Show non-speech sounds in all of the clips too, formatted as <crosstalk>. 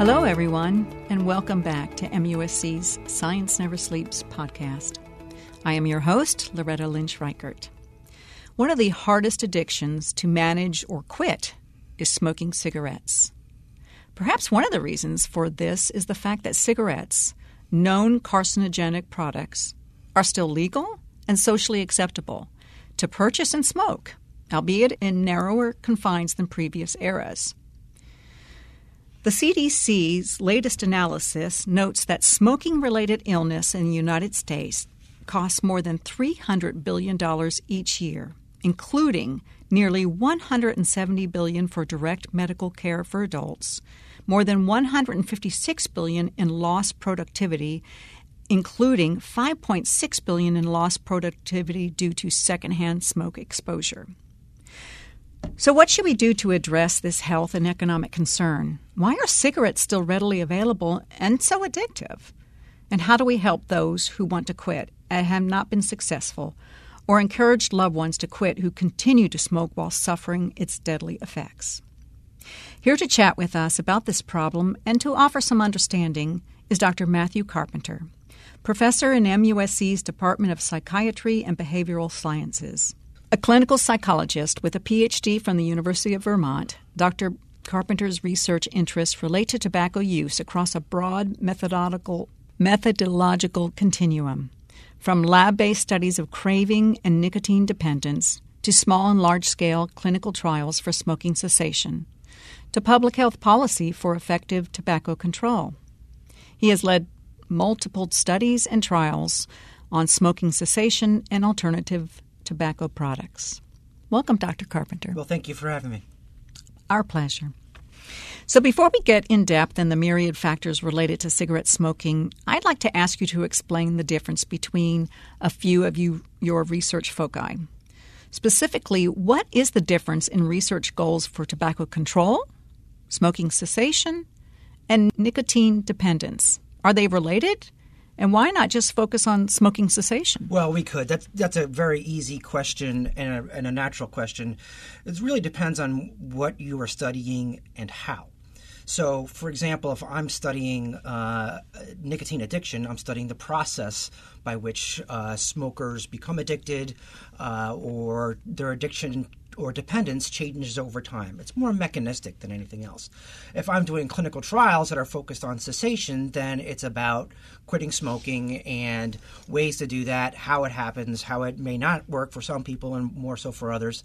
Hello, everyone, and welcome back to MUSC's Science Never Sleeps podcast. I am your host, Loretta Lynch Reichert. One of the hardest addictions to manage or quit is smoking cigarettes. Perhaps one of the reasons for this is the fact that cigarettes, known carcinogenic products, are still legal and socially acceptable to purchase and smoke, albeit in narrower confines than previous eras. The CDC's latest analysis notes that smoking related illness in the United States costs more than $300 billion each year, including nearly 170 billion for direct medical care for adults, more than 156 billion in lost productivity, including 5.6 billion in lost productivity due to secondhand smoke exposure. So, what should we do to address this health and economic concern? Why are cigarettes still readily available and so addictive? And how do we help those who want to quit and have not been successful, or encourage loved ones to quit who continue to smoke while suffering its deadly effects? Here to chat with us about this problem and to offer some understanding is Dr. Matthew Carpenter, professor in MUSC's Department of Psychiatry and Behavioral Sciences. A clinical psychologist with a PhD from the University of Vermont, Dr. Carpenter's research interests relate to tobacco use across a broad methodological, methodological continuum, from lab based studies of craving and nicotine dependence to small and large scale clinical trials for smoking cessation, to public health policy for effective tobacco control. He has led multiple studies and trials on smoking cessation and alternative tobacco products. Welcome, Dr. Carpenter. Well, thank you for having me. Our pleasure. So, before we get in depth in the myriad factors related to cigarette smoking, I'd like to ask you to explain the difference between a few of you, your research foci. Specifically, what is the difference in research goals for tobacco control, smoking cessation, and nicotine dependence? Are they related? And why not just focus on smoking cessation? Well, we could. That's that's a very easy question and a, and a natural question. It really depends on what you are studying and how. So, for example, if I'm studying uh, nicotine addiction, I'm studying the process by which uh, smokers become addicted uh, or their addiction or dependence changes over time. It's more mechanistic than anything else. If I'm doing clinical trials that are focused on cessation, then it's about quitting smoking and ways to do that, how it happens, how it may not work for some people and more so for others.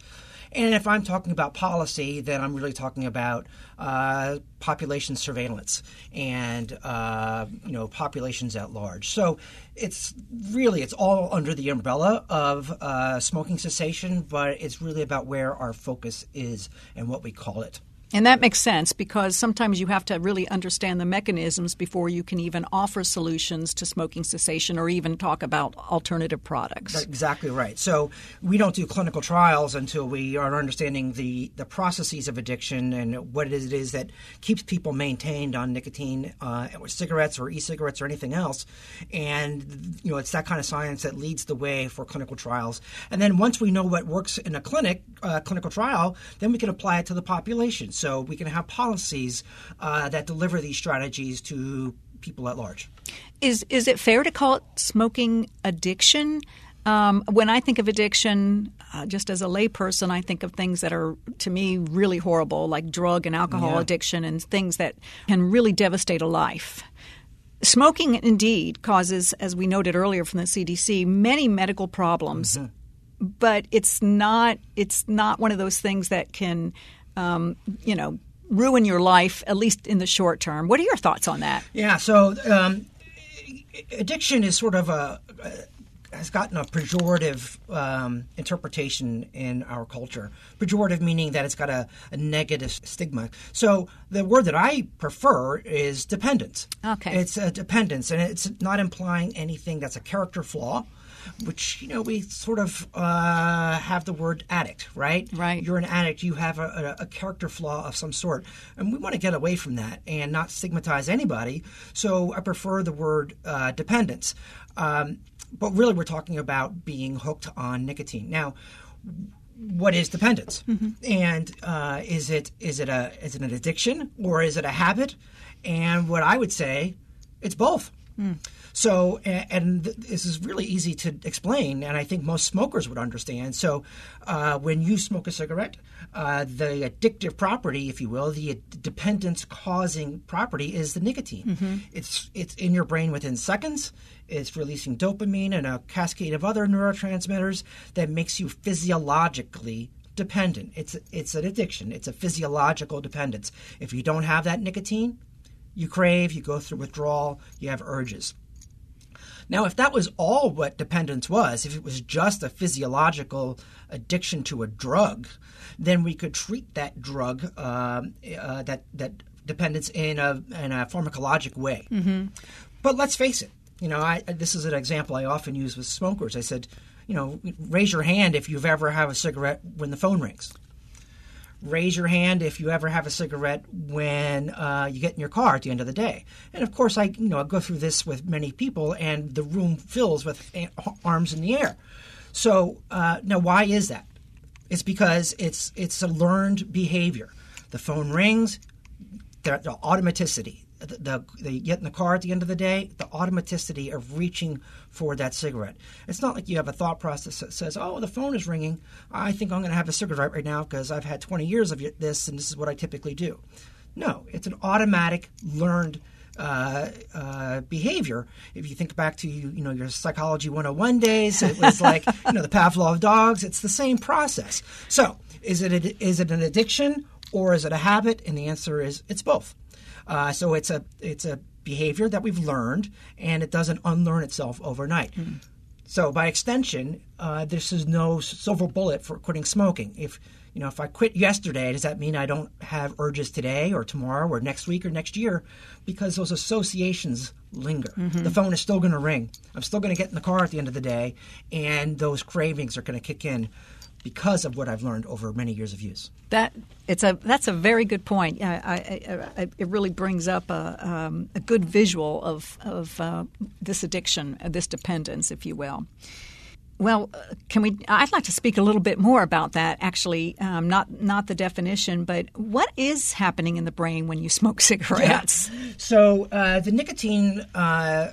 And if I'm talking about policy, then I'm really talking about uh, population surveillance and uh, you know populations at large. So it's really it's all under the umbrella of uh, smoking cessation, but it's really about where our focus is and what we call it. And that makes sense because sometimes you have to really understand the mechanisms before you can even offer solutions to smoking cessation or even talk about alternative products. That's exactly right. So we don't do clinical trials until we are understanding the, the processes of addiction and what it is that keeps people maintained on nicotine, uh, or cigarettes or e-cigarettes or anything else. And you know, it's that kind of science that leads the way for clinical trials. And then once we know what works in a clinic, uh, clinical trial, then we can apply it to the population. So we can have policies uh, that deliver these strategies to people at large. Is is it fair to call it smoking addiction? Um, when I think of addiction, uh, just as a layperson, I think of things that are to me really horrible, like drug and alcohol yeah. addiction, and things that can really devastate a life. Smoking, indeed, causes, as we noted earlier from the CDC, many medical problems. Mm-hmm. But it's not it's not one of those things that can um, you know, ruin your life, at least in the short term. What are your thoughts on that? Yeah, so um, addiction is sort of a, a has gotten a pejorative um, interpretation in our culture. Pejorative meaning that it's got a, a, negative stigma. So the word that I prefer is dependence. Okay. It's a dependence, and it's not implying anything that's a character flaw which you know we sort of uh, have the word addict, right? Right. You're an addict. You have a, a, a, character flaw of some sort, and we want to get away from that and not stigmatize anybody. So I prefer the word uh, dependence. Um, but really, we're talking about being hooked on nicotine. Now, what is dependence, and uh, is it is it a is it an addiction or is it a habit? And what I would say, it's both. So, a- and this is really easy to explain, and I think most smokers would understand. So, uh, when you smoke a cigarette, uh, the addictive property, if you will, the dependence causing property is the nicotine. It's it's in your brain within seconds. It's releasing dopamine and a cascade of other neurotransmitters that makes you physiologically dependent. It's it's an addiction. It's a physiological dependence. If you don't have that nicotine, you crave, you go through withdrawal, you have urges. Now, if that was all what dependence was, if it was just a physiological addiction to a drug, then we could treat that drug, um, uh, that that dependence, in a in a pharmacologic way. But let's face it. You know, I, this is an example I often use with smokers. I said, you know, raise your hand if you've ever have a cigarette when the phone rings raise your hand if you ever have a cigarette when uh, you get in your car at the end of the day. And of course, I you know I go through this with many people, and the room fills with arms in the air. So uh, now, why is that? It's because it's it's a learned behavior. The phone rings, the, automaticity. The, the, they get in the car at the end of the day, the automaticity of reaching for that cigarette. It's not like you have a thought process that says, oh, the phone is ringing. I think I'm going to have a cigarette right now because I've had 20 years of this and this is what I typically do. No, it's an automatic, learned uh, uh, behavior. If you think back to you know your psychology 101 days, it was like <laughs> you know the Pavlov dogs. It's the same process. So is it a, is it an addiction or is it a habit? And the answer is it's both. Uh, so it's a it's a behavior that we've learned, and it doesn't unlearn itself overnight. So by extension, uh, this is no silver bullet for quitting smoking. If you know, if I quit yesterday, does that mean I don't have urges today or tomorrow or next week or next year? Because those associations linger. The phone is still going to ring. I'm still going to get in the car at the end of the day, and those cravings are going to kick in because of what I've learned over many years of use. That it's a that's a very good point. I, I, I, it really brings up a, um, a good visual of of uh, this addiction, uh, this dependence, if you will. Well, uh, can we? I'd like to speak a little bit more about that. Actually, um, not not the definition, but what is happening in the brain when you smoke <laughs> cigarettes? So uh, the nicotine, uh,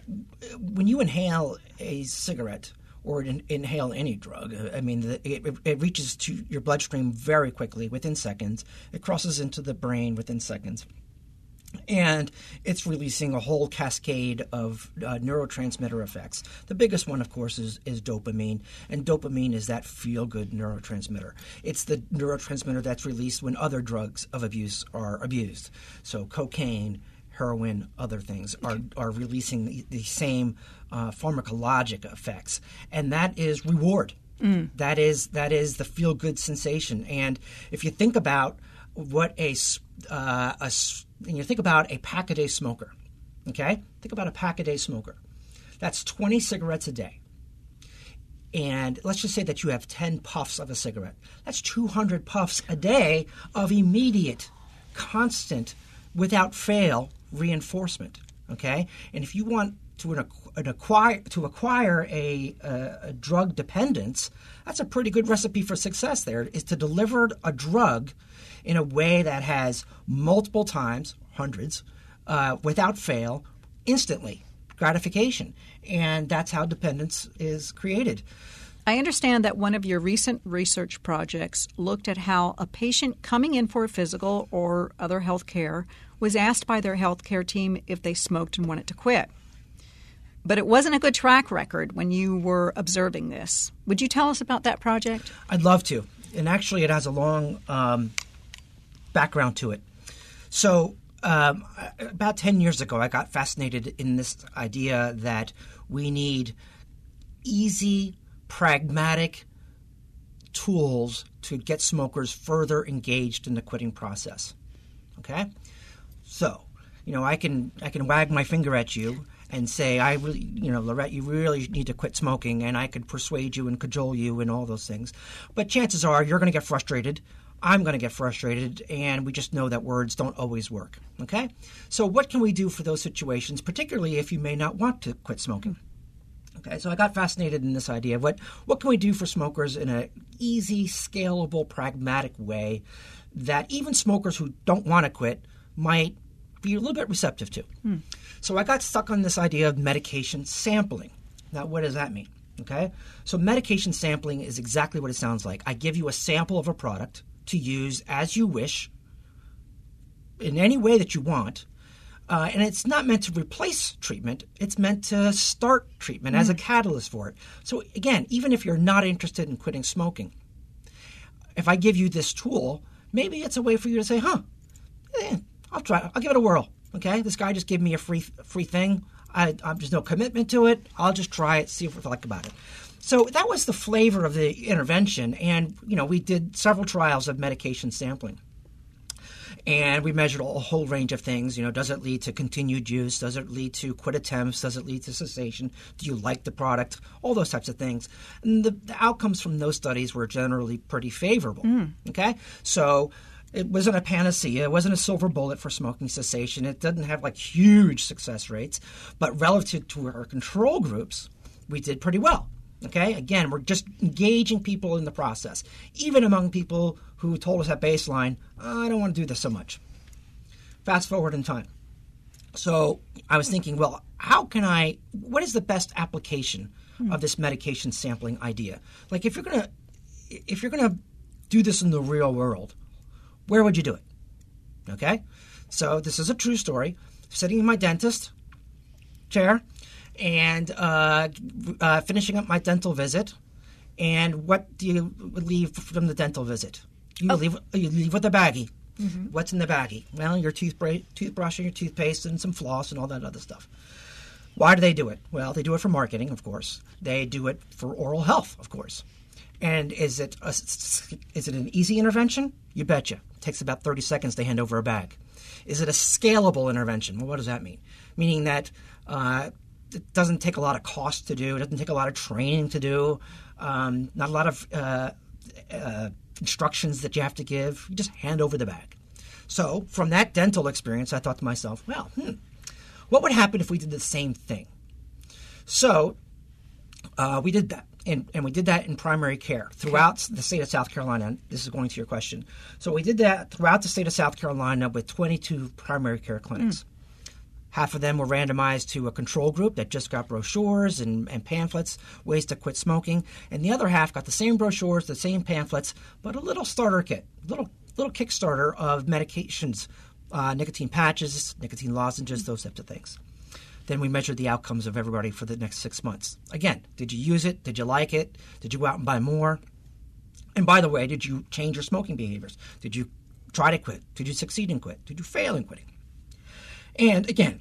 when you inhale a cigarette or in, inhale any drug, I mean, the, it, it reaches to your bloodstream very quickly within seconds. It crosses into the brain within seconds. And it's releasing a whole cascade of uh, neurotransmitter effects. The biggest one, of course, is, is dopamine. And dopamine is that feel good neurotransmitter. It's the neurotransmitter that's released when other drugs of abuse are abused. So, cocaine, heroin, other things are, are releasing the, the same uh, pharmacologic effects. And that is reward. That is that is the feel good sensation. And if you think about what a uh, a and you think about a pack a day smoker, okay? Think about a pack a day smoker. That's 20 cigarettes a day. And let's just say that you have 10 puffs of a cigarette. That's 200 puffs a day of immediate, constant, without fail reinforcement. Okay? And if you want to an, an acquire to acquire a, a, a drug dependence, that's a pretty good recipe for success. There is to deliver a drug in a way that has multiple times, hundreds, uh, without fail, instantly gratification, and that's how dependence is created. I understand that one of your recent research projects looked at how a patient coming in for a physical or other health care was asked by their health care team if they smoked and wanted to quit. But it wasn't a good track record when you were observing this. Would you tell us about that project? I'd love to, and actually, it has a long um, background to it. So, um, about 10 years ago, I got fascinated in this idea that we need easy, pragmatic tools to get smokers further engaged in the quitting process. Okay? So, you know, I can I can wag my finger at you and say, I really, you know, Lorette, you really need to quit smoking, and I could persuade you and cajole you and all those things. But chances are you're going to get frustrated. I'm going to get frustrated, and we just know that words don't always work. Okay? So, what can we do for those situations, particularly if you may not want to quit smoking? Okay, so I got fascinated in this idea of what what can we do for smokers in an easy, scalable, pragmatic way that even smokers who don't want to quit might be a little bit receptive to. Hmm. So I got stuck on this idea of medication sampling. Now, what does that mean? Okay, so medication sampling is exactly what it sounds like. I give you a sample of a product to use as you wish, in any way that you want. Uh, and it's not meant to replace treatment, it's meant to start treatment as a catalyst for it. So, again, even if you're not interested in quitting smoking, if I give you this tool, maybe it's a way for you to say, huh, eh, I'll try, I'll give it a whirl. Okay, this guy just gave me a free free thing. I, I, there's no commitment to it. I'll just try it, see what I like about it. So that was the flavor of the intervention, and you know we did several trials of medication sampling and we measured a whole range of things. You know, does it lead to continued use? Does it lead to quit attempts? Does it lead to cessation? Do you like the product? All those types of things. And the, the outcomes from those studies were generally pretty favorable. Mm. Okay, so it wasn't a panacea. It wasn't a silver bullet for smoking cessation. It didn't have like huge success rates, but relative to our control groups, we did pretty well. Okay, again, we're just engaging people in the process, even among people who told us at baseline, I don't want to do this so much. Fast forward in time. So I was thinking, well, how can I, what is the best application of this medication sampling idea? Like if you're going to, if you're going to do this in the real world, where would you do it? Okay, so this is a true story. Sitting in my dentist chair and uh, uh, finishing up my dental visit. And what do you leave from the dental visit? You leave you leave with a baggie. What's in the baggie? Well, your toothbrush, toothbrush and your toothpaste and some floss and all that other stuff. Why do they do it? Well, they do it for marketing, of course. They do it for oral health, of course. And is it a, is it an easy intervention? You betcha. Takes about 30 seconds to hand over a bag. Is it a scalable intervention? Well, what does that mean? Meaning that uh, it doesn't take a lot of cost to do. It doesn't take a lot of training to do. Um, not a lot of uh, uh, instructions that you have to give. You just hand over the bag. So from that dental experience, I thought to myself, well, hmm, what would happen if we did the same thing? So uh, we did that. And, and we did that in primary care throughout the state of South Carolina. This is going to your question. So we did that throughout the state of South Carolina with 22 primary care clinics. Half of them were randomized to a control group that just got brochures and, and pamphlets, ways to quit smoking, and the other half got the same brochures, the same pamphlets, but a little starter kit, little little Kickstarter of medications, uh, nicotine patches, nicotine lozenges, those types of things. Then we measured the outcomes of everybody for the next six months. Again, did you use it? Did you like it? Did you go out and buy more? And by the way, did you change your smoking behaviors? Did you try to quit? Did you succeed in quit? Did you fail in quitting? And again,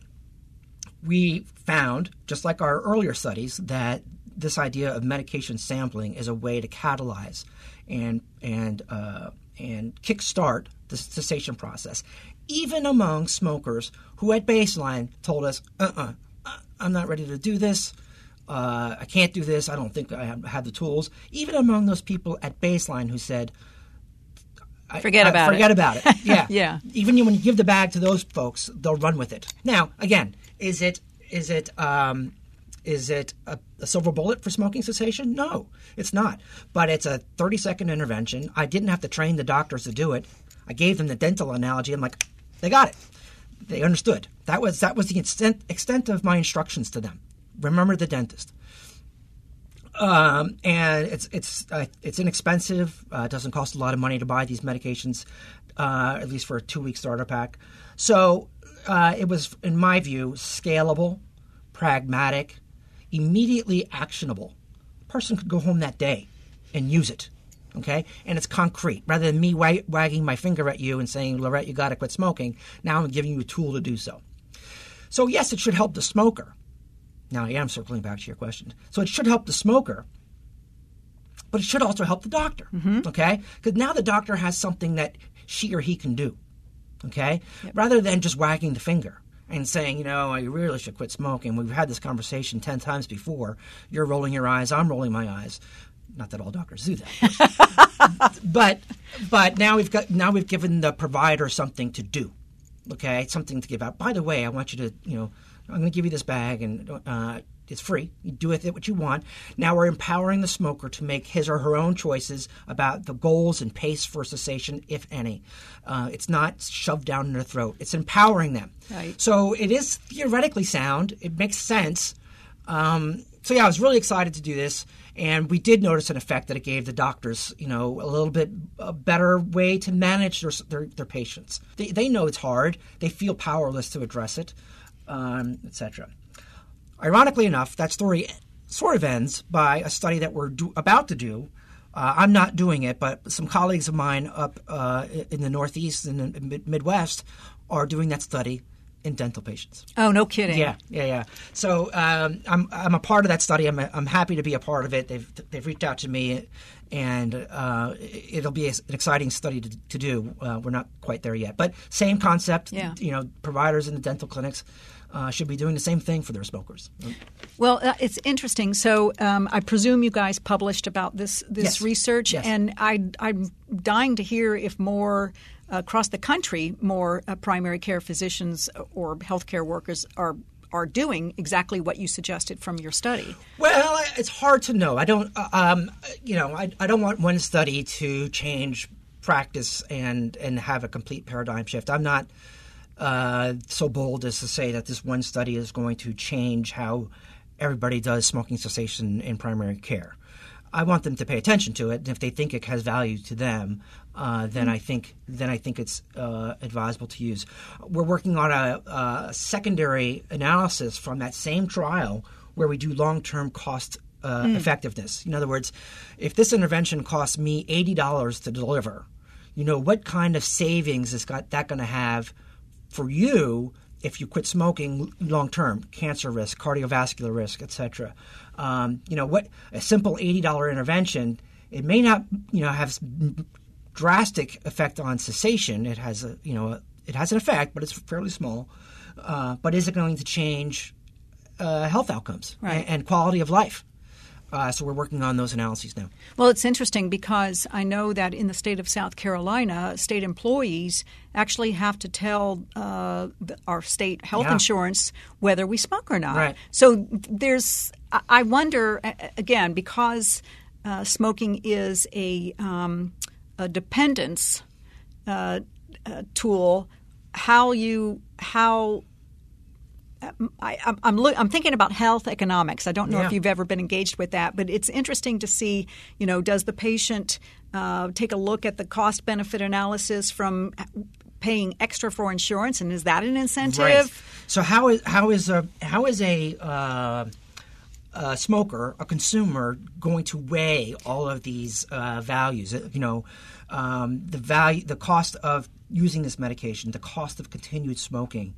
we found, just like our earlier studies, that this idea of medication sampling is a way to catalyze and and uh, and kickstart the cessation process, even among smokers who at baseline told us, "Uh-uh, I'm not ready to do this. Uh, I can't do this. I don't think I have, have the tools." Even among those people at baseline who said, I- Forget I- about it. forget about it. <laughs> Yeah, Yeah. Even when you give the bag to those folks, they'll run with it. Now, again, is it is it um, is it a, a silver bullet for smoking cessation? No, it's not. But it's a 30 second intervention. I didn't have to train the doctors to do it. I gave them the dental analogy. I'm like, they got it. They understood. That was that was the extent extent of my instructions to them. Remember the dentist. Um, and it's it's uh, it's inexpensive. Uh, it doesn't cost a lot of money to buy these medications, uh, at least for a two week starter pack. So uh, it was, in my view, scalable, pragmatic, immediately actionable. A person could go home that day and use it. Okay, and it's concrete. Rather than me wag- wagging my finger at you and saying, "Lorette, you got to quit smoking," now I'm giving you a tool to do so. So yes, it should help the smoker. Now I am circling back to your question. So it should help the smoker, but it should also help the doctor. Mm-hmm. Okay? Because now the doctor has something that she or he can do. Okay? Rather than just wagging the finger and saying, you know, I really should quit smoking. We've had this conversation 10 times before. You're rolling your eyes, I'm rolling my eyes. Not that all doctors do that. <laughs> but but now we've got now we've given the provider something to do okay something to give out by the way i want you to you know i'm going to give you this bag and uh, it's free. You do with it what you want. Now we're empowering the smoker to make his or her own choices about the goals and pace for cessation, if any. Uh, it's not shoved down in their throat. It's empowering them. Right. So it is theoretically sound. It makes sense. Um, so yeah, I was really excited to do this, and we did notice an effect that it gave the doctors, you know, a little bit a better way to manage their their, their patients. They, they know it's hard. They feel powerless to address it, um, etc. Ironically enough, that story sort of ends by a study that we're do, about to do. Uh, I'm not doing it, but some colleagues of mine up uh, in the Northeast and the Midwest are doing that study in dental patients. Oh, no kidding. Yeah, yeah, yeah. So um, I'm I'm a part of that study. I'm I'm happy to be a part of it. They've they've reached out to me, and uh, it'll be an exciting study to, to do. Uh, we're not quite there yet, but same concept. Yeah. You know, providers in the dental clinics. Uh, should be doing the same thing for their smokers. Well, uh, it's interesting. So um, I presume you guys published about this this Yes. research, Yes. and I, I'm dying to hear if more across the country, more uh, primary care physicians or healthcare workers are are doing exactly what you suggested from your study. Well, it's hard to know. I don't, uh, um, you know, I, I don't want one study to change practice and and have a complete paradigm shift. I'm not uh, so bold as to say that this one study is going to change how everybody does smoking cessation in primary care. I want them to pay attention to it, and if they think it has value to them, uh, then I think then I think it's uh, advisable to use. We're working on a, a secondary analysis from that same trial where we do long-term cost uh, effectiveness. In other words, if this intervention costs me eighty dollars to deliver, you know what kind of savings is got that going to have for you if you quit smoking long term, cancer risk, cardiovascular risk, etc. Um, you know what a simple eighty dollar intervention it may not you know have drastic effect on cessation. It has a you know it has an effect, but it's fairly small. Uh, but is it going to change uh, health outcomes Right. and, and quality of life? Uh, so we're working on those analyses now. Well, it's interesting because I know that in the state of South Carolina, state employees actually have to tell uh, our state health Yeah. insurance whether we smoke or not. Right. So there's, I- wonder, again, because uh, smoking is a, um, a dependence uh, uh, tool, how you, how I, I'm I'm, loo- I'm thinking about health economics. I don't know if you've ever been engaged with that, but it's interesting to see. You know, does the patient uh, take a look at the cost benefit analysis from paying extra for insurance, and is that an incentive? Right. So how is how is a how is a uh, a smoker, a consumer, going to weigh all of these uh, values? Uh, You know, um, the value, the cost of using this medication, the cost of continued smoking,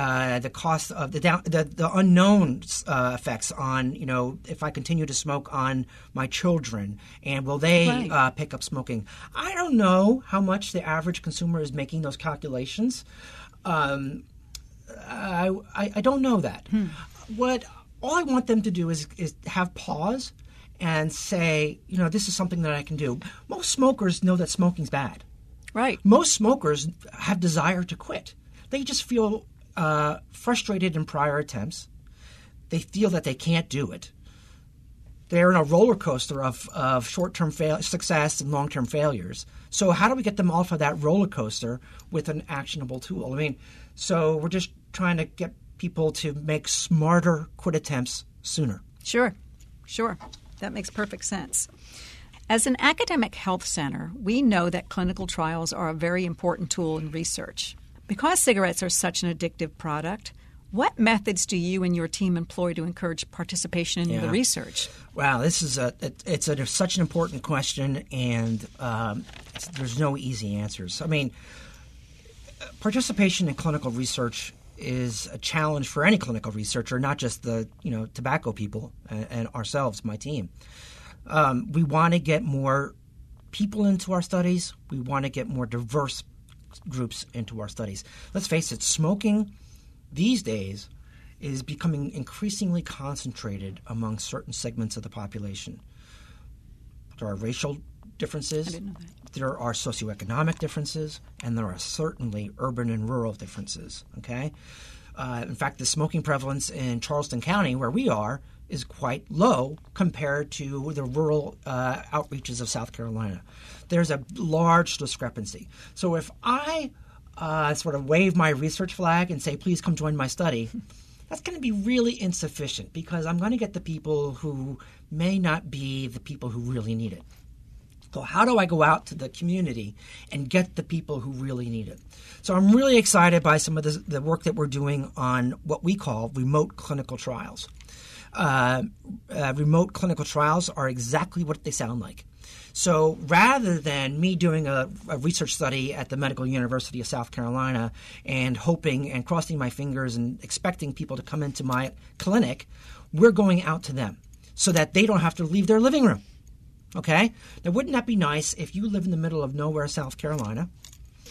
uh, the cost of the down, the, the unknown uh, effects on you know if I continue to smoke on my children, and will they Right. uh, pick up smoking? I don't know how much the average consumer is making those calculations. Um, I, I, I don't know that. What all I want them to do is is have pause and say, you know, this is something that I can do. Most smokers know that smoking's bad. Right. Most smokers have desire to quit. They just feel uh, frustrated in prior attempts. They feel that they can't do it. They're in a roller coaster of, of short term fail- success and long term failures. So, how do we get them off of that roller coaster with an actionable tool? I mean, so we're just trying to get people to make smarter quit attempts sooner. Sure, sure. That makes perfect sense. As an academic health center, we know that clinical trials are a very important tool in research. Because cigarettes are such an addictive product, what methods do you and your team employ to encourage participation in the research? Wow, this is a it, it's a, such an important question, and um, there's no easy answers. I mean, participation in clinical research is a challenge for any clinical researcher, not just the you know tobacco people and, and ourselves, my team. Um, we want to get more people into our studies. We want to get more diverse groups into our studies. Let's face it, smoking these days is becoming increasingly concentrated among certain segments of the population. There are racial differences, didn't know that. there are socioeconomic differences, and there are certainly urban and rural differences. Okay, Uh, in fact, the smoking prevalence in Charleston County, where we are, is quite low compared to the rural uh, outreaches of South Carolina. There's a large discrepancy. So if I uh, sort of wave my research flag and say, please come join my study, that's going to be really insufficient because I'm going to get the people who may not be the people who really need it. So, how do I go out to the community and get the people who really need it? So, I'm really excited by some of the, the work that we're doing on what we call remote clinical trials. Uh, uh, remote clinical trials are exactly what they sound like. So rather than me doing a, a, research study at the Medical University of South Carolina and hoping and crossing my fingers and expecting people to come into my clinic, we're going out to them so that they don't have to leave their living room. Okay? Now, wouldn't that be nice if you live in the middle of nowhere, South Carolina?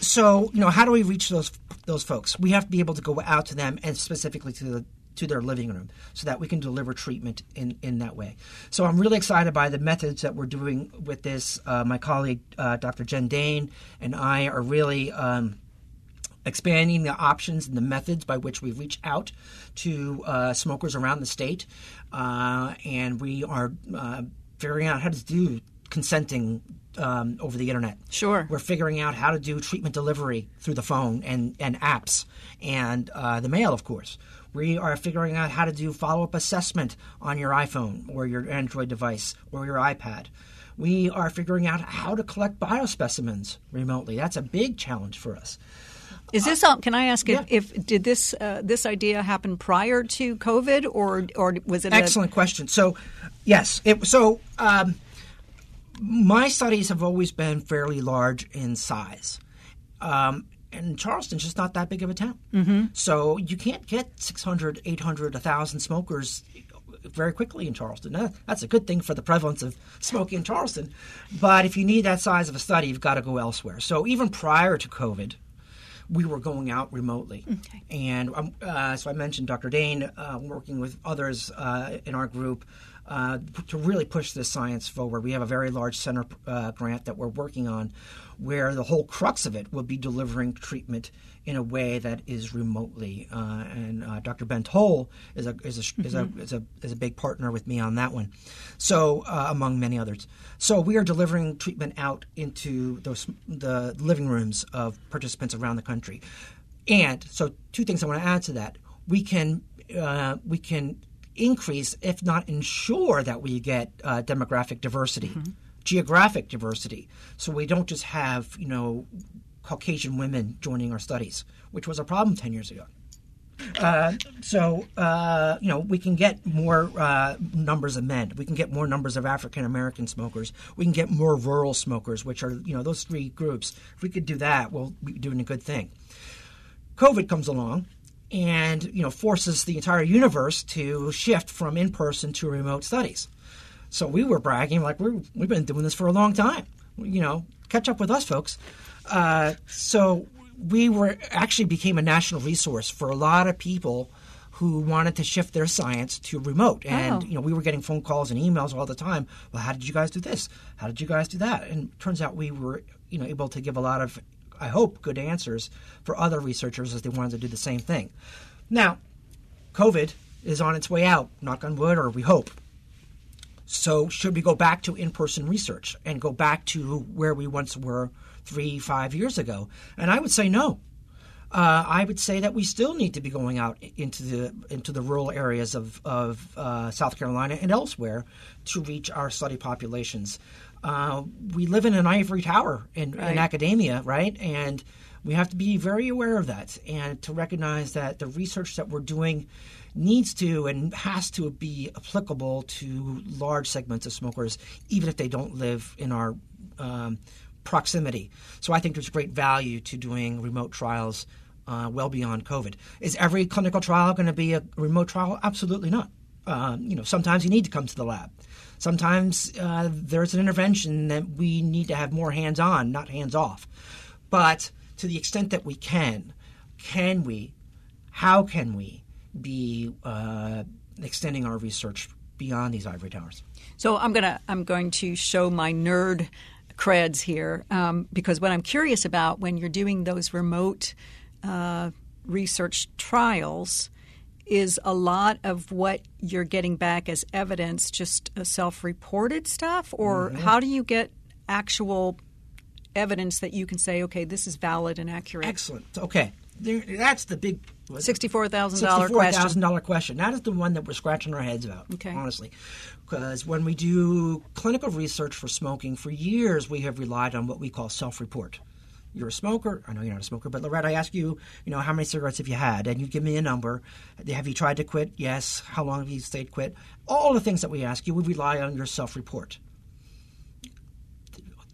So, you know, how do we reach those those folks? We have to be able to go out to them and specifically to the to their living room so that we can deliver treatment in, in that way. So I'm really excited by the methods that we're doing with this. Uh, my colleague, uh, Dr. Jen Dahne, and I are really um, expanding the options and the methods by which we reach out to uh, smokers around the state. Uh, and we are uh, figuring out how to do consenting um, over the internet. Sure. We're figuring out how to do treatment delivery through the phone and, and apps and uh, the mail, of course. We are figuring out how to do follow up assessment on your iPhone or your Android device or your iPad. We are figuring out how to collect biospecimens remotely. That's a big challenge for us. Is this? Uh, can I ask if, if did this uh, this idea happen prior to COVID or or was it? Excellent a- question. So, yes. It, so um, my studies have always been fairly large in size. Um, and Charleston's just not that big of a town. Mm-hmm. So you can't get 600, 800, 1,000 smokers very quickly in Charleston. that's a good thing for the prevalence of smoking in Charleston. But if you need that size of a study, you've got to go elsewhere. So even prior to COVID, we were going out remotely. Okay. And um, uh, so I mentioned Dr. Dahne uh, working with others uh, in our group uh, to really push this science forward. We have a very large center uh, grant that we're working on where the whole crux of it will be delivering treatment in a way that is remotely. Uh, and uh, Dr. Ben Toll is a is a, mm-hmm. is a is a is a big partner with me on that one. So uh, among many others, so we are delivering treatment out into those the living rooms of participants around the country. And so, two things I want to add to that: we can uh, we can increase, if not ensure, that we get uh, demographic diversity, mm-hmm. geographic diversity. So we don't just have, you know, Caucasian women joining our studies, which was a problem 10 years ago. Uh, so uh, you know we can get more uh, numbers of men. We can get more numbers of African American smokers. We can get more rural smokers, which are you know those three groups. If we could do that, we'll be doing a good thing. COVID comes along, and you know forces the entire universe to shift from in-person to remote studies. So we were bragging like we we've been doing this for a long time. You know, catch up with us, folks. Uh, so we were actually became a national resource for a lot of people who wanted to shift their science to remote. And oh. you know, we were getting phone calls and emails all the time. Well, how did you guys do this? How did you guys do that? And turns out we were you know able to give a lot of I hope, good answers for other researchers as they wanted to do the same thing. Now, COVID is on its way out, knock on wood, or we hope. So, should we go back to in person research and go back to where we once were three, five years ago? And I would say no. Uh, I would say that we still need to be going out into the into the rural areas of, of uh, South Carolina and elsewhere to reach our study populations uh, we live in an ivory tower in, right. in academia, right? And we have to be very aware of that and to recognize that the research that we're doing needs to and has to be applicable to large segments of smokers, even if they don't live in our um, proximity. So I think there's great value to doing remote trials uh, well beyond COVID. Is every clinical trial going to be a remote trial? Absolutely not. Um, you know, sometimes you need to come to the lab. Sometimes uh, there's an intervention that we need to have more hands on, not hands off. But to the extent that we can, can we, how can we be uh, extending our research beyond these ivory towers? So I'm gonna I'm going to show my nerd creds here um, because what I'm curious about when you're doing those remote uh, research trials, is a lot of what you're getting back as evidence just self reported stuff? Or mm-hmm. how do you get actual evidence that you can say, okay, this is valid and accurate? Excellent. Okay. There, that's the big sixty-four thousand dollar question. Sixty-four thousand dollar question. That is the one that we're scratching our heads about. Okay. Honestly, because when we do clinical research for smoking, for years we have relied on what we call self-report. You're a smoker. I know you're not a smoker, but Loretta, I ask you, you know, how many cigarettes have you had? And you give me a number. Have you tried to quit? Yes. How long have you stayed quit? All the things that we ask you, we rely on your self-report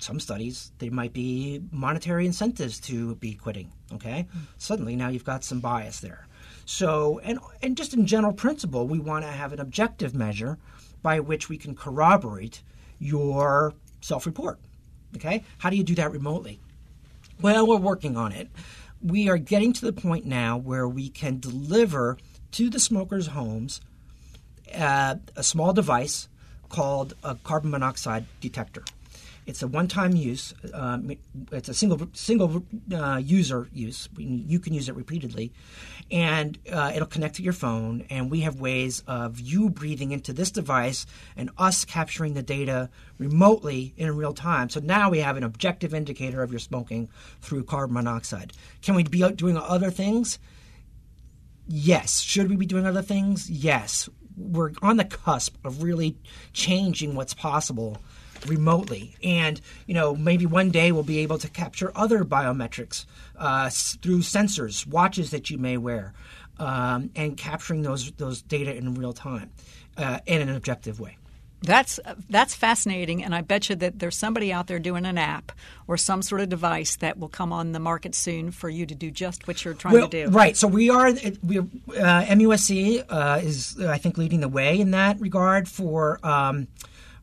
some studies there might be monetary incentives to be quitting okay mm. suddenly now you've got some bias there so and and just in general principle we want to have an objective measure by which we can corroborate your self-report okay how do you do that remotely well we're working on it we are getting to the point now where we can deliver to the smokers homes uh, a small device called a carbon monoxide detector it's a one-time use. Um, it's a single single uh, user use. You can use it repeatedly, and uh, it'll connect to your phone. And we have ways of you breathing into this device and us capturing the data remotely in real time. So now we have an objective indicator of your smoking through carbon monoxide. Can we be doing other things? Yes. Should we be doing other things? Yes. We're on the cusp of really changing what's possible remotely. And, you know, maybe one day we'll be able to capture other biometrics uh, through sensors, watches that you may wear, um, and capturing those, those data in real time uh, in an objective way. That's that's fascinating, and I bet you that there's somebody out there doing an app or some sort of device that will come on the market soon for you to do just what you're trying well, to do. Right. So we are we uh, MUSC uh, is I think leading the way in that regard for. Um,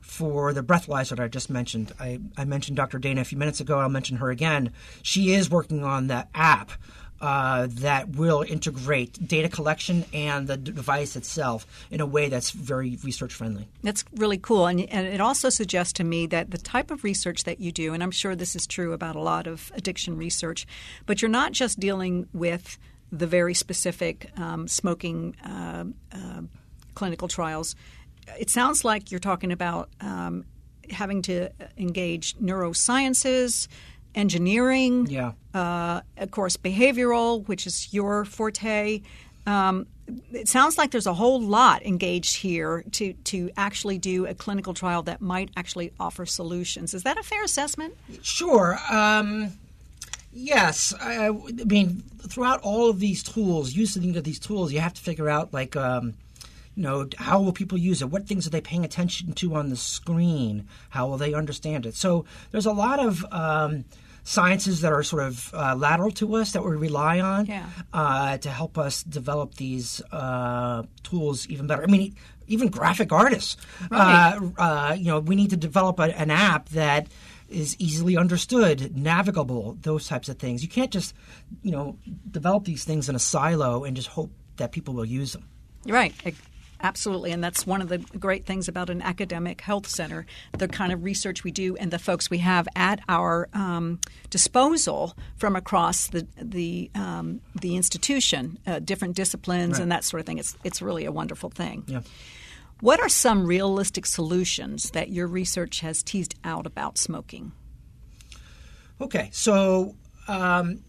for the breathalyzer that I just mentioned. I, I mentioned Dr. Dahne a few minutes ago. I'll mention her again. She is working on the app uh, that will integrate data collection and the device itself in a way that's very research friendly. That's really cool. And, and, it also suggests to me that the type of research that you do, and I'm sure this is true about a lot of addiction research, but you're not just dealing with the very specific um, smoking uh, uh, clinical trials it sounds like you're talking about um, having to engage neurosciences, engineering, yeah. Uh, of course, behavioral, which is your forte. Um, it sounds like there's a whole lot engaged here to to actually do a clinical trial that might actually offer solutions. Is that a fair assessment? Sure. Um, yes. I, I, mean, throughout all of these tools, using these tools, you have to figure out like. Um, you know, how will people use it? What things are they paying attention to on the screen? How will they understand it? So there's a lot of um, sciences that are sort of uh, lateral to us that we rely on yeah. uh, to help us develop these uh, tools even better. I mean, even graphic artists, right. Uh, uh, you know, we need to develop a, an app that is easily understood, navigable, those types of things. You can't just, you know, develop these things in a silo and just hope that people will use them. You're Right. Absolutely, and that's one of the great things about an academic health center. The kind of research we do and the folks we have at our um, disposal from across the the um, the institution, uh, different disciplines right. and that sort of thing. It's it's really a wonderful thing. Yeah. What are some realistic solutions that your research has teased out about smoking? Okay, so um,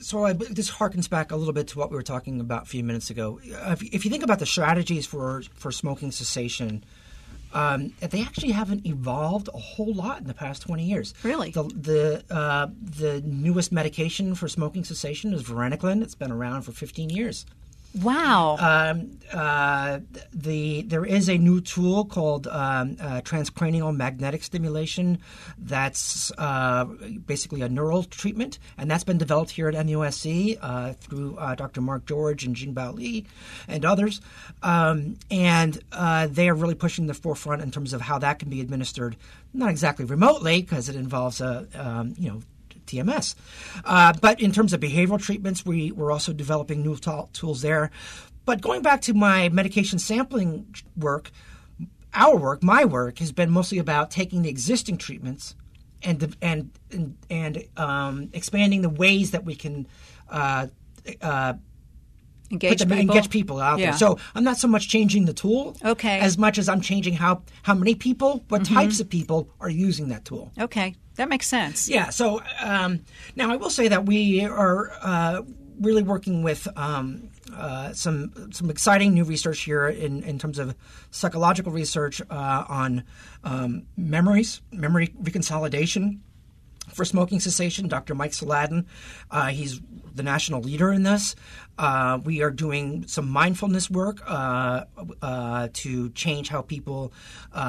so I, this harkens back a little bit to what we were talking about a few minutes ago. If, if you think about the strategies for for smoking cessation, um, they actually haven't evolved a whole lot in the past 20 years. Really? The the, uh, the newest medication for smoking cessation is varenicline. It's been around for 15 years. Wow. Um, uh, the there is a new tool called um, uh, transcranial magnetic stimulation. That's uh, basically a neural treatment, and that's been developed here at MUSC uh, through uh, Dr. Mark George and Xingbao Li and others. Um, and uh, they are really pushing the forefront in terms of how that can be administered, not exactly remotely because it involves a um, you know TMS. Uh, but in terms of behavioral treatments, we, we're also developing new t- tools there. But going back to my medication sampling work, our work, my work, has been mostly about taking the existing treatments and and and, and um, expanding the ways that we can. Uh, uh, Engage them, people. engage people out Yeah. there. So I'm not so much changing the tool, Okay. as much as I'm changing how how many people, what types of people are using that tool. Okay, that makes sense. Yeah. So um, now I will say that we are uh, really working with um, uh, some some exciting new research here in, in terms of psychological research uh, on um, memories, memory reconsolidation for smoking cessation. Dr. Mike Saladin, uh, he's the national leader in this. Uh, we are doing some mindfulness work uh, to change how people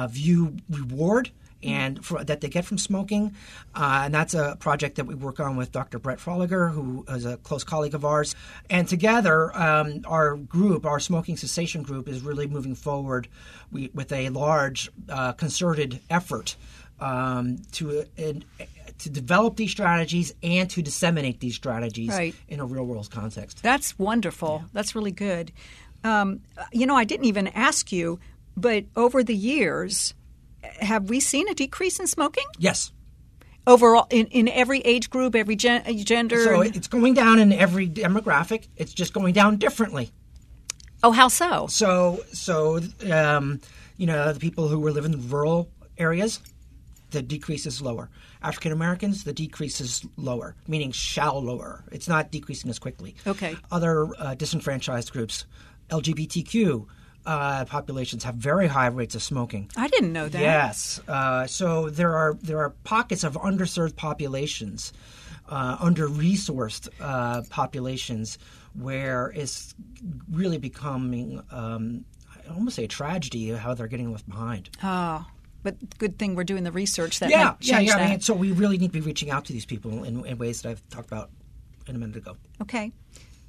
view reward. And for, that they get from smoking, uh, and that's a project that we work on with Dr. Brett Froeliger, who is a close colleague of ours. And together, um, our group, our smoking cessation group, is really moving forward we, with a large uh, concerted effort um, to and, to develop these strategies and to disseminate these strategies Right. in a real world context. That's wonderful. That's really good. Um, you know, I didn't even ask you, but over the years, have we seen a decrease in smoking Yes. overall in, in every age group, every gen- gender? So it's going down in every demographic. It's just going down differently. oh, how so? So, so um, you know, the people who were living in rural areas, the decrease is lower. African Americans, the decrease is lower, meaning shallower. It's not decreasing as quickly. Okay. Other uh, disenfranchised groups, LGBTQ uh, populations have very high rates of smoking. I didn't know that. Yes. Uh, so there are there are pockets of underserved populations, uh, under resourced uh, populations, where it's really becoming um, I almost say a tragedy how they're getting left behind. Oh, but good thing we're doing the research that yeah, yeah, yeah. that. I mean, so we really need to be reaching out to these people in, in ways that I've talked about in a minute ago. Okay.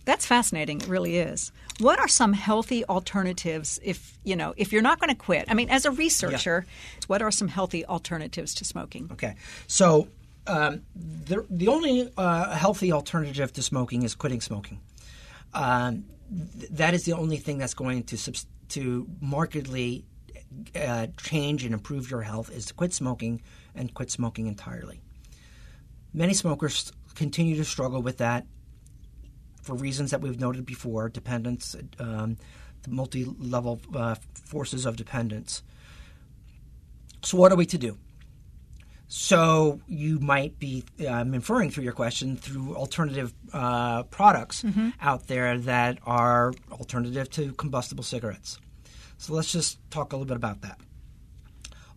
That's fascinating. It really is. What are some healthy alternatives if, you know, if you're not going to quit? I mean, as a researcher, what are some healthy alternatives to smoking? Okay, so um, the the only uh, healthy alternative to smoking is quitting smoking. Um, th- that is the only thing that's going to subs- to markedly uh, change and improve your health is to quit smoking and quit smoking entirely. Many smokers continue to struggle with that for reasons that we've noted before: dependence, um, the multi-level uh, forces of dependence. So, what are we to do? So you might be um, inferring through your question through alternative uh, products out there that are alternative to combustible cigarettes. So let's just talk a little bit about that.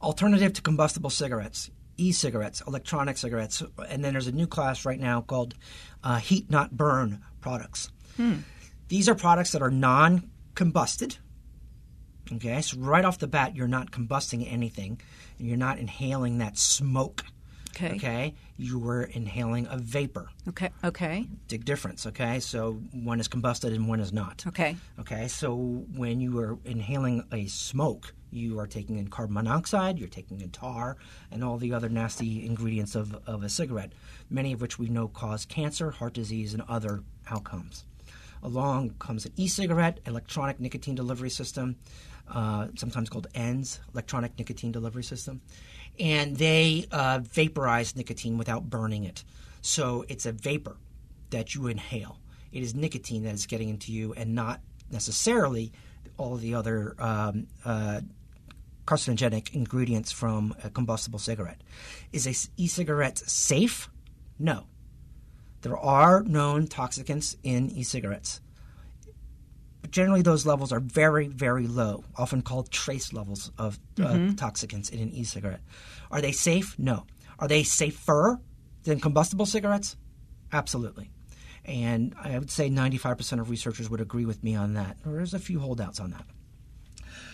Alternative to combustible cigarettes, e-cigarettes, electronic cigarettes, and then there's a new class right now called uh, heat not burn products. Hmm. These are products that are non-combusted. Okay, so right off the bat, you're not combusting anything, and you're not inhaling that smoke. Okay. Okay, you were inhaling a vapor. Okay. Okay. Big difference. Okay, so one is combusted and one is not. Okay. Okay, so when you are inhaling a smoke, you are taking in carbon monoxide, you're taking in tar, and all the other nasty ingredients of, of a cigarette, many of which we know cause cancer, heart disease, and other outcomes. Along comes an e cigarette, electronic nicotine delivery system, uh, sometimes called ENDS, electronic nicotine delivery system. And they uh, vaporize nicotine without burning it. So it's a vapor that you inhale. It is nicotine that is getting into you and not necessarily all of the other um, uh, carcinogenic ingredients from a combustible cigarette. Is a e-cigarette safe? No. There are known toxicants in e-cigarettes. But generally, those levels are very, very low, often called trace levels of uh, toxicants in an e cigarette. Are they safe? No. Are they safer than combustible cigarettes? Absolutely. And I would say 95% of researchers would agree with me on that. There's a few holdouts on that.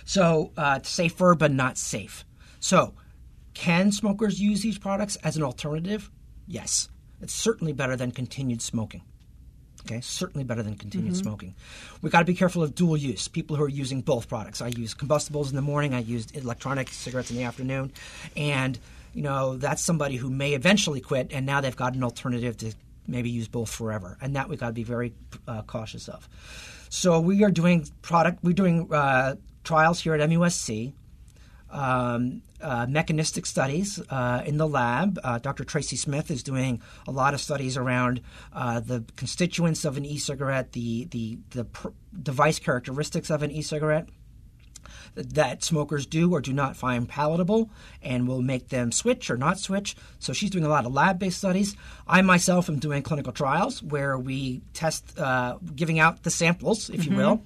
So, uh, safer but not safe. So, can smokers use these products as an alternative? Yes. It's certainly better than continued smoking. Okay, certainly better than continued smoking. We've got to be careful of dual use. People who are using both products. I use combustibles in the morning. I use electronic cigarettes in the afternoon, and you know that's somebody who may eventually quit, and now they've got an alternative to maybe use both forever, and that we've got to be very uh, cautious of. So we are doing product. We're doing uh, trials here at MUSC um, uh, mechanistic studies uh, in the lab. Uh, Dr. Tracy Smith is doing a lot of studies around uh, the constituents of an e-cigarette, the the the pr- device characteristics of an e-cigarette that smokers do or do not find palatable and will make them switch or not switch. So she's doing a lot of lab based studies. I myself am doing clinical trials where we test, uh, giving out the samples, if mm-hmm. you will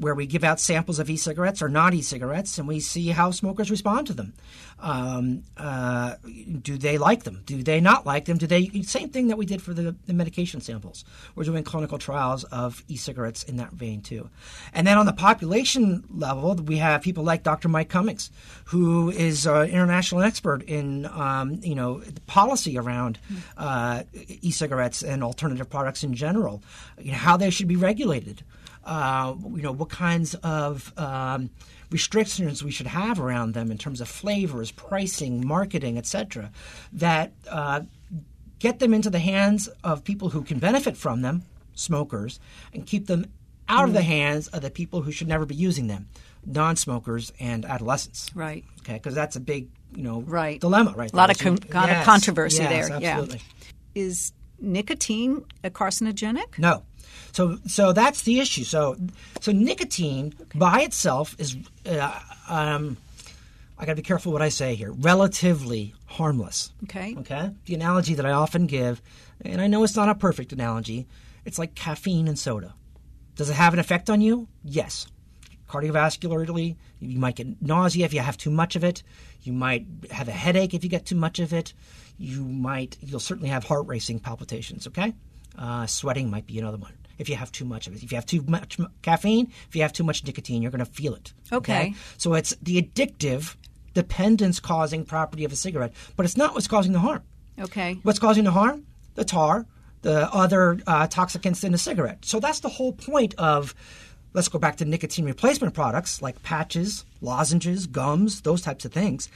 where we give out samples of e-cigarettes or not e-cigarettes, and we see how smokers respond to them. Um, uh, do they like them? Do they not like them? Do they? Same thing that we did for the, the, medication samples. We're doing clinical trials of e-cigarettes in that vein too. And then on the population level, we have people like Dr. Mike Cummings, who is an international expert in um, you know policy around uh, e-cigarettes and alternative products in general, you know, how they should be regulated uh, you know, what kinds of um, restrictions we should have around them in terms of flavors, pricing, marketing, etc., that uh, get them into the hands of people who can benefit from them, smokers, and keep them out mm. of the mm-hmm. hands of the people who should never be using them, non-smokers and adolescents. Right. Okay, because that's a big, you know, right. dilemma, right? A lot of con- yes, controversy yes, there. Absolutely. Yeah. Is nicotine a carcinogenic? No. So so that's the issue. So so nicotine okay. by itself is uh, um, I got to be careful what I say here. Relatively harmless. Okay. Okay. The analogy that I often give, and I know it's not a perfect analogy, it's like caffeine and soda. Does it have an effect on you? Yes. Cardiovascularly, you might get nausea if you have too much of it. You might have a headache if you get too much of it. You might, you'll certainly have heart racing palpitations. Okay. Uh, sweating might be another one if you have too much of it. If you have too much caffeine, if you have too much nicotine, you're going to feel it. Okay. okay. So it's the addictive, dependence causing property of a cigarette, but it's not what's causing the harm. Okay. What's causing the harm? The tar, the other uh, toxicants in the cigarette. So that's the whole point of. Let's go back to nicotine replacement products like patches, lozenges, gums, those types of things.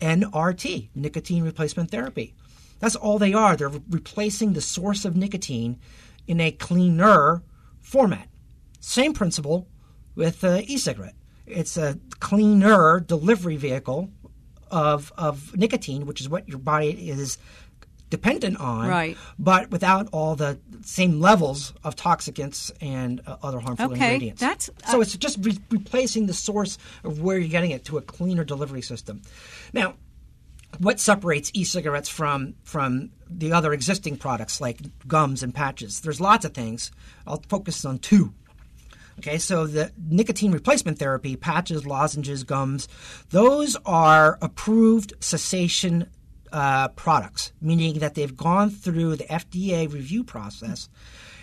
NRT, nicotine replacement therapy. That's all they are. They're replacing the source of nicotine in a cleaner format. Same principle with uh, e-cigarette. It's a cleaner delivery vehicle of of nicotine, which is what your body is dependent on, right. but without all the same levels of toxicants and uh, other harmful okay. ingredients. That's, uh, so it's just re- replacing the source of where you're getting it to a cleaner delivery system. Now, what separates e-cigarettes from from the other existing products like gums and patches? There's lots of things. I'll focus on two. Okay, so the nicotine replacement therapy, patches, lozenges, gums, those are approved cessation uh, products, meaning that they've gone through the FDA review process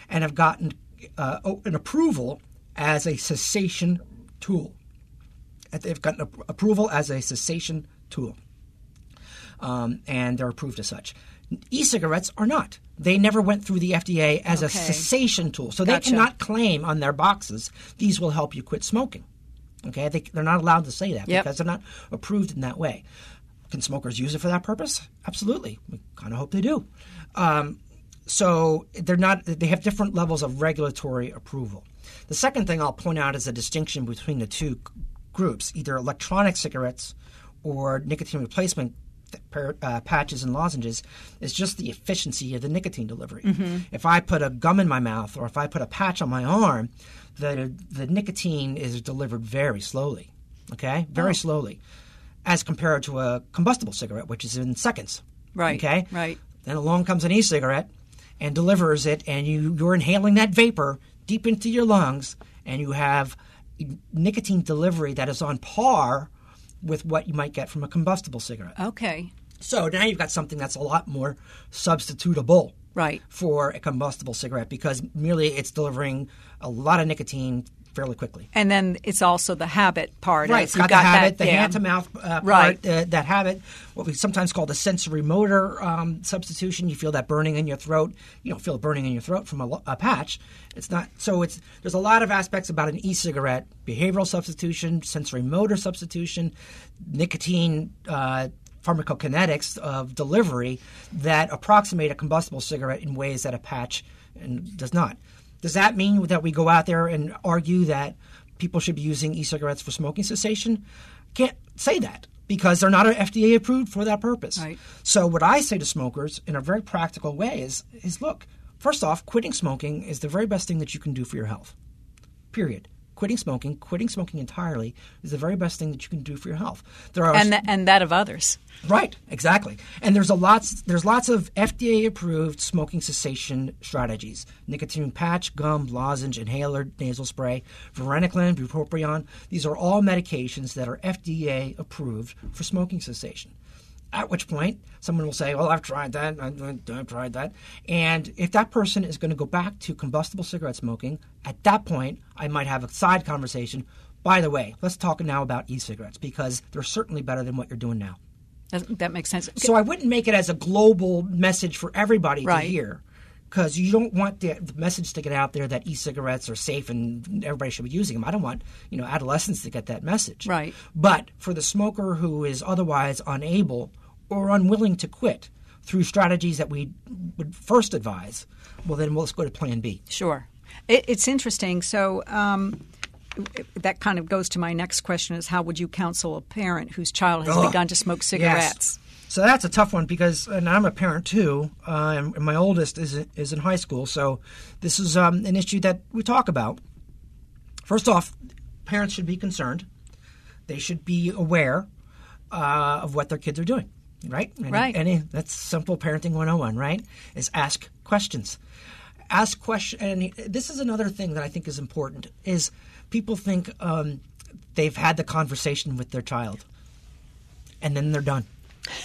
and have gotten uh, an approval as a cessation tool. They've gotten approval as a cessation tool um, and they're approved as such. E-cigarettes are not. They never went through the FDA as okay. a cessation tool, so gotcha. they cannot claim on their boxes these will help you quit smoking. Okay, they, are not allowed to say that yep. because they're not approved in that way. Can smokers use it for that purpose? Absolutely. We kind of hope they do. Um, so they're not. They have different levels of regulatory approval. The second thing I'll point out is a distinction between the two groups: either electronic cigarettes or nicotine replacement uh, patches and lozenges is just the efficiency of the nicotine delivery. Mm-hmm. If I put a gum in my mouth or if I put a patch on my arm, the the nicotine is delivered very slowly. Okay, very oh. slowly, as compared to a combustible cigarette, which is in seconds. Right. Okay. Right. Then along comes an e-cigarette and delivers it, and you you're inhaling that vapor deep into your lungs, and you have nicotine delivery that is on par with what you might get from a combustible cigarette. Okay. So now you've got something that's a lot more substitutable right. for a combustible cigarette because merely it's delivering a lot of nicotine fairly quickly. And then it's also the habit part. Right, it's got, got, the habit, that, the yeah. hand to mouth uh, right. part, uh, that habit, what we sometimes call the sensory motor um, substitution. You feel that burning in your throat. You don't feel burning in your throat from a, a, patch. It's not so. It's there's a lot of aspects about an e-cigarette: behavioral substitution, sensory motor substitution, nicotine. Uh, pharmacokinetics of delivery that approximate a combustible cigarette in ways that a patch does not. Does that mean that we go out there and argue that people should be using e-cigarettes for smoking cessation? can't say that because they're not FDA approved for that purpose. Right. So what I say to smokers in a very practical way is is look, first off, quitting smoking is the very best thing that you can do for your health. Period. Quitting smoking, quitting smoking entirely is the very best thing that you can do for your health. There are and th- and that of others. Right, exactly. And there's a lots there's lots of FDA approved smoking cessation strategies. Nicotine patch, gum, lozenge, inhaler, nasal spray, varenicline, bupropion. These are all medications that are FDA approved for smoking cessation. At which point, someone will say, Well, I've tried that, I've, I've tried that. And if that person is going to go back to combustible cigarette smoking, at that point, I might have a side conversation. By the way, let's talk now about e cigarettes because they're certainly better than what you're doing now. That, that makes sense. So I wouldn't make it as a global message for everybody Right. to hear. Because you don't want the, the message to get out there that e-cigarettes are safe and everybody should be using them. I don't want you know adolescents to get that message. Right. But for the smoker who is otherwise unable or unwilling to quit through strategies that we would first advise, well then let's go to Plan B. Sure. It, it's interesting. So um, that kind of goes to my next question: is how would you counsel a parent whose child has Ugh. begun to smoke cigarettes? So that's a tough one because, and I'm a parent too, uh, and my oldest is is in high school. So this is um, an issue that we talk about. First off, parents should be concerned. They should be aware uh, of what their kids are doing. Right. And, Right. And that's simple parenting 101. Right. Is ask questions. Ask question. And this is another thing that I think is important. Is people think um, they've had the conversation with their child, and then they're done.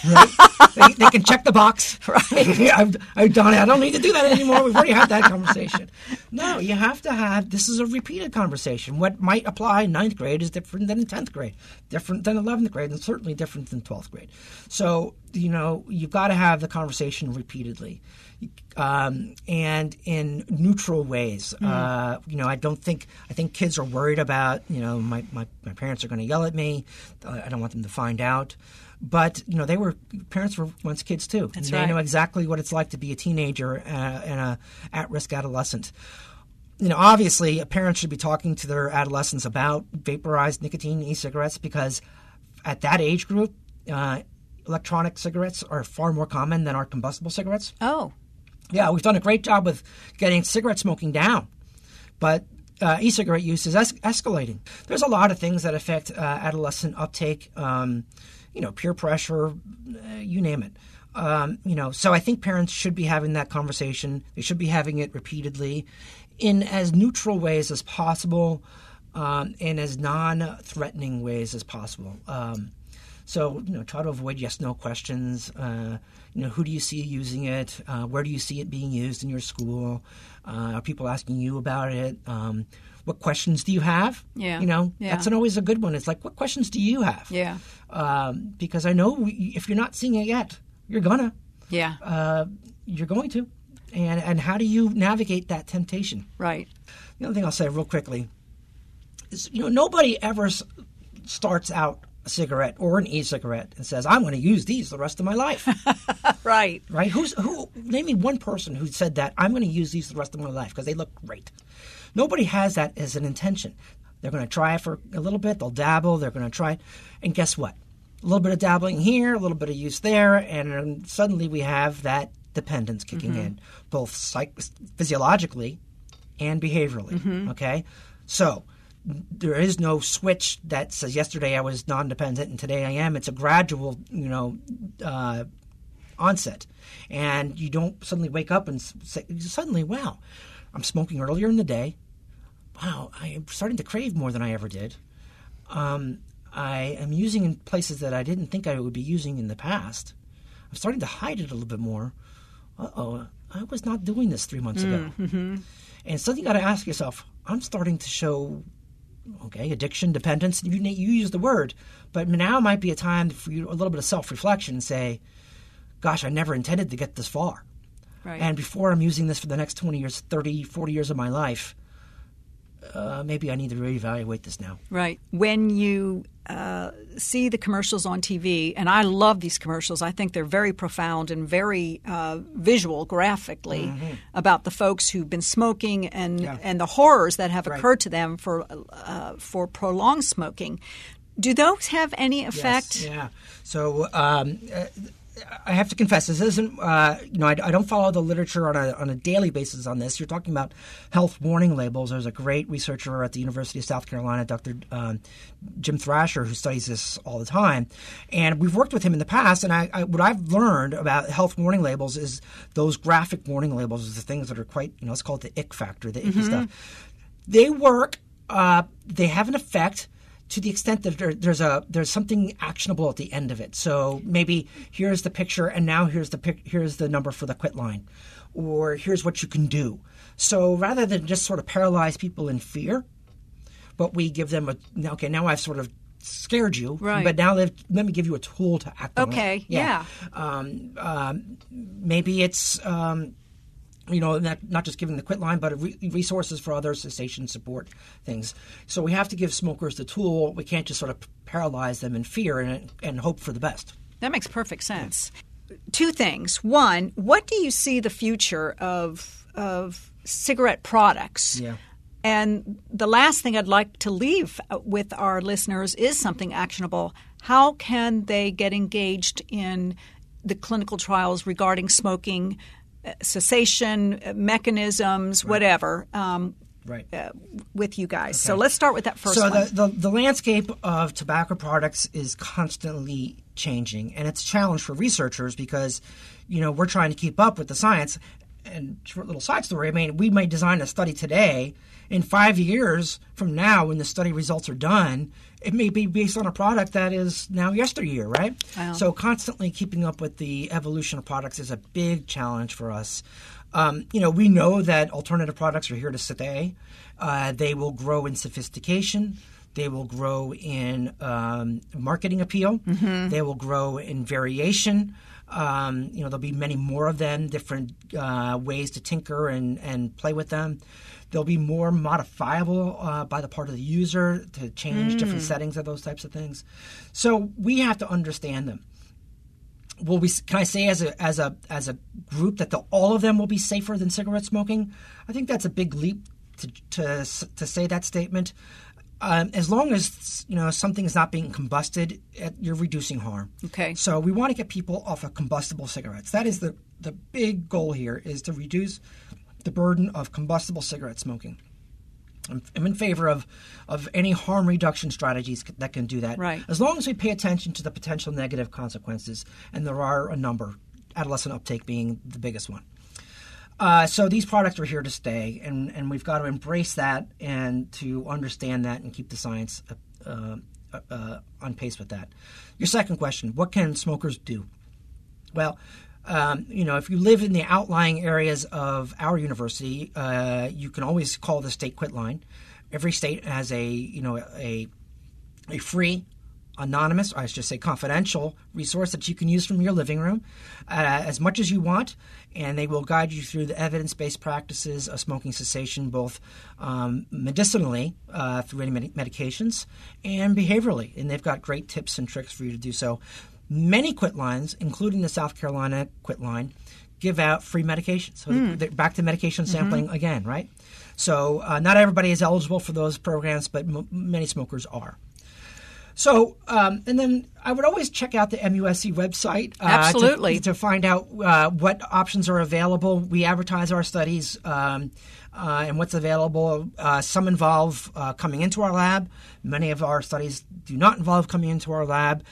Right? they, they can check the box. <laughs> Right. I've, I've done it. I don't need to do that anymore. We've already had that conversation. No, you have to have. This is a repeated conversation. What might apply in ninth grade is different than in tenth grade, different than eleventh grade, and certainly different than twelfth grade. So you know you've got to have the conversation repeatedly. Um, and in neutral ways. Uh, you know, I don't think I think kids are worried about. You know, my my, my parents are going to yell at me. I don't want them to find out. But you know, they were parents were once kids too. That's and they right. know exactly what it's like to be a teenager uh, and a at-risk adolescent. You know, obviously, a parent should be talking to their adolescents about vaporized nicotine e-cigarettes because at that age group, uh, electronic cigarettes are far more common than our combustible cigarettes. Oh, Yeah, we've done a great job with getting cigarette smoking down, but uh, e-cigarette use is es- escalating. There's a lot of things that affect uh, adolescent uptake. Um, you know, peer pressure, uh, you name it. Um, you know, so I think parents should be having that conversation. They should be having it repeatedly, in as neutral ways as possible, um, and as non-threatening ways as possible. Um, so, you know, try to avoid yes no questions. Uh, you know, who do you see using it? Uh, where do you see it being used in your school? Uh, are people asking you about it? What questions do you have? Yeah. You know, Yeah. that's always a good one. It's like, what questions do you have? yeah, Um, because I know we, if you're not seeing it yet, you're gonna. yeah, Uh, you're going to. And, and how do you navigate that temptation? right. The other thing I'll say real quickly is, you know, nobody ever s- starts out a cigarette or an e-cigarette and says, "I'm going to use these the rest of my life." <laughs> Right. right? Who's who? Name me one person who said that I'm going to use these the rest of my life because they look great. Nobody has that as an intention. They're going to try it for a little bit. They'll dabble. They're going to try it, and guess what? A little bit of dabbling here, a little bit of use there, and suddenly we have that dependence kicking in, both psych- physiologically and behaviorally. Okay, so there is no switch that says yesterday I was non-dependent and today I am. It's a gradual, you know, uh, onset, and you don't suddenly wake up and say suddenly, wow, I'm smoking earlier in the day. Wow, I am starting to crave more than I ever did. Um, I am using in places that I didn't think I would be using in the past. I'm starting to hide it a little bit more. Uh oh, I was not doing this three months ago. And so you got to ask yourself, I'm starting to show, okay, addiction, dependence. You, you use the word, but now might be a time for you a little bit of self reflection and say, gosh, I never intended to get this far. Right. And before I'm using this for the next 20 years, 30, 40 years of my life, uh, maybe I need to reevaluate this now. Right. When you uh, see the commercials on TV, and I love these commercials, I think they're very profound and very uh, visual, graphically, about the folks who've been smoking and Yeah. and the horrors that have Right. occurred to them for uh, for prolonged smoking. Do those have any effect? Yes, yeah. So um, uh, I have to confess, this isn't, uh, you know, I, I, don't follow the literature on a, on a daily basis on this. You're talking about health warning labels. There's a great researcher at the University of South Carolina, Dr. Um, Jim Thrasher, who studies this all the time. And we've worked with him in the past. And I, I, what I've learned about health warning labels is those graphic warning labels is the things that are quite, you know, let's call it the ick factor, the icky mm-hmm. stuff. They work, uh, they have an effect to the extent that there, there's a there's something actionable at the end of it. So maybe here's the picture, and now here's the pic, here's the number for the quit line, or here's what you can do. So rather than just sort of paralyze people in fear, but we give them a okay. Now I've sort of scared you, right. but now let me give you a tool to act on. Okay, yeah. yeah. Um, um, maybe it's um, you know, not, not just giving the quit line, but re- resources for other cessation support things. So we have to give smokers the tool. We can't just sort of paralyze them in fear and, and hope for the best. That makes perfect sense. Yeah. Two things. One, what do you see the future of of cigarette products? Yeah. And the last thing I'd like to leave uh, with our listeners is something actionable. How can they get engaged in the clinical trials regarding smoking cessation mechanisms, right. whatever. Um, right. Uh, with you guys. Okay. So let's start with that first so one. the, the, the landscape of tobacco products is constantly changing, and it's a challenge for researchers because, you know, we're trying to keep up with the science. And short little side story, I mean, we might design a study today. In five years from now, when the study results are done, it may be based on a product that is now yesteryear, right? Wow. So constantly keeping up with the evolution of products is a big challenge for us. Um, you know, we know that alternative products are here to stay. Uh, they will grow in sophistication. They will grow in um, marketing appeal. Mm-hmm. They will grow in variation. Um, you know, there'll be many more of them, different uh, ways to tinker and, and play with them. They'll be more modifiable uh, by the part of the user to change mm. different settings of those types of things. So we have to understand them. Will we? Can I say as a as a as a group that the, all of them will be safer than cigarette smoking? I think that's a big leap to to, to say that statement. Um, as long as you know something is not being combusted, you're reducing harm. Okay. So we want to get people off of combustible cigarettes. That is the the big goal here: is to reduce the burden of combustible cigarette smoking. I'm, I'm in favor of, of any harm reduction strategies that can do that. Right. As long as we pay attention to the potential negative consequences, and there are a number, adolescent uptake being the biggest one. Uh, so these products are here to stay, and, and we've got to embrace that and to understand that and keep the science uh, uh, uh on pace with that. Your second question: What can smokers do? Well, um, you know, if you live in the outlying areas of our university, uh, you can always call the state quit line. Every state has a you know a a free anonymous, or I should say confidential resource that you can use from your living room uh, as much as you want, and they will guide you through the evidence based practices of smoking cessation, both um, medicinally uh, through any med- medications and behaviorally. And they've got great tips and tricks for you to do so. Many quit lines, including the South Carolina quit line, give out free medication. So mm. back to medication mm-hmm. sampling mm-hmm. again, right? So uh, not everybody is eligible for those programs, but m- many smokers are. So, um, and then I would always check out the MUSC website. Uh, Absolutely. To, to, find out uh, what options are available. We advertise our studies. Um, uh, and what's available. Uh, some involve uh, coming into our lab. Many of our studies do not involve coming into our lab.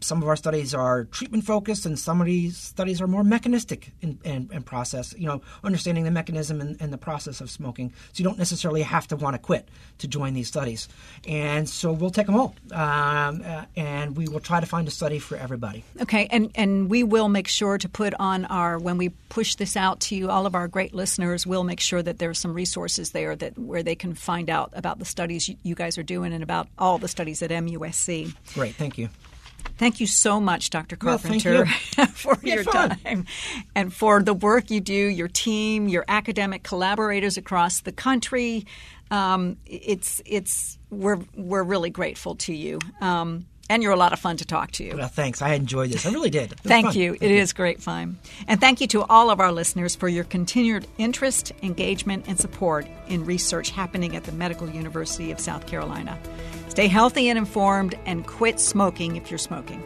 some of our studies are treatment focused, and some of these studies are more mechanistic in, in, in process. You know, understanding the mechanism and, and, the process of smoking. So you don't necessarily have to want to quit to join these studies. And so we'll take them all, um, uh, and we will try to find a study for everybody. Okay, and and we will make sure to put on our when we push this out to you, all of our great listeners. We'll make sure that there are some resources there that where they can find out about the studies you, you guys are doing and about all the studies at MUSC. Great, thank you. Thank you so much, Dr. Carpenter, well, you. <laughs> for your fun. time and for the work you do, your team, your academic collaborators across the country. Um, it's it's we're we're really grateful to you. Um, and you're a lot of fun to talk to. Well, thanks. I enjoyed this. I really did. thank fun. you. Thank it you. is great fun. And thank you to all of our listeners for your continued interest, engagement, and support in research happening at the Medical University of South Carolina. Stay healthy and informed and quit smoking if you're smoking.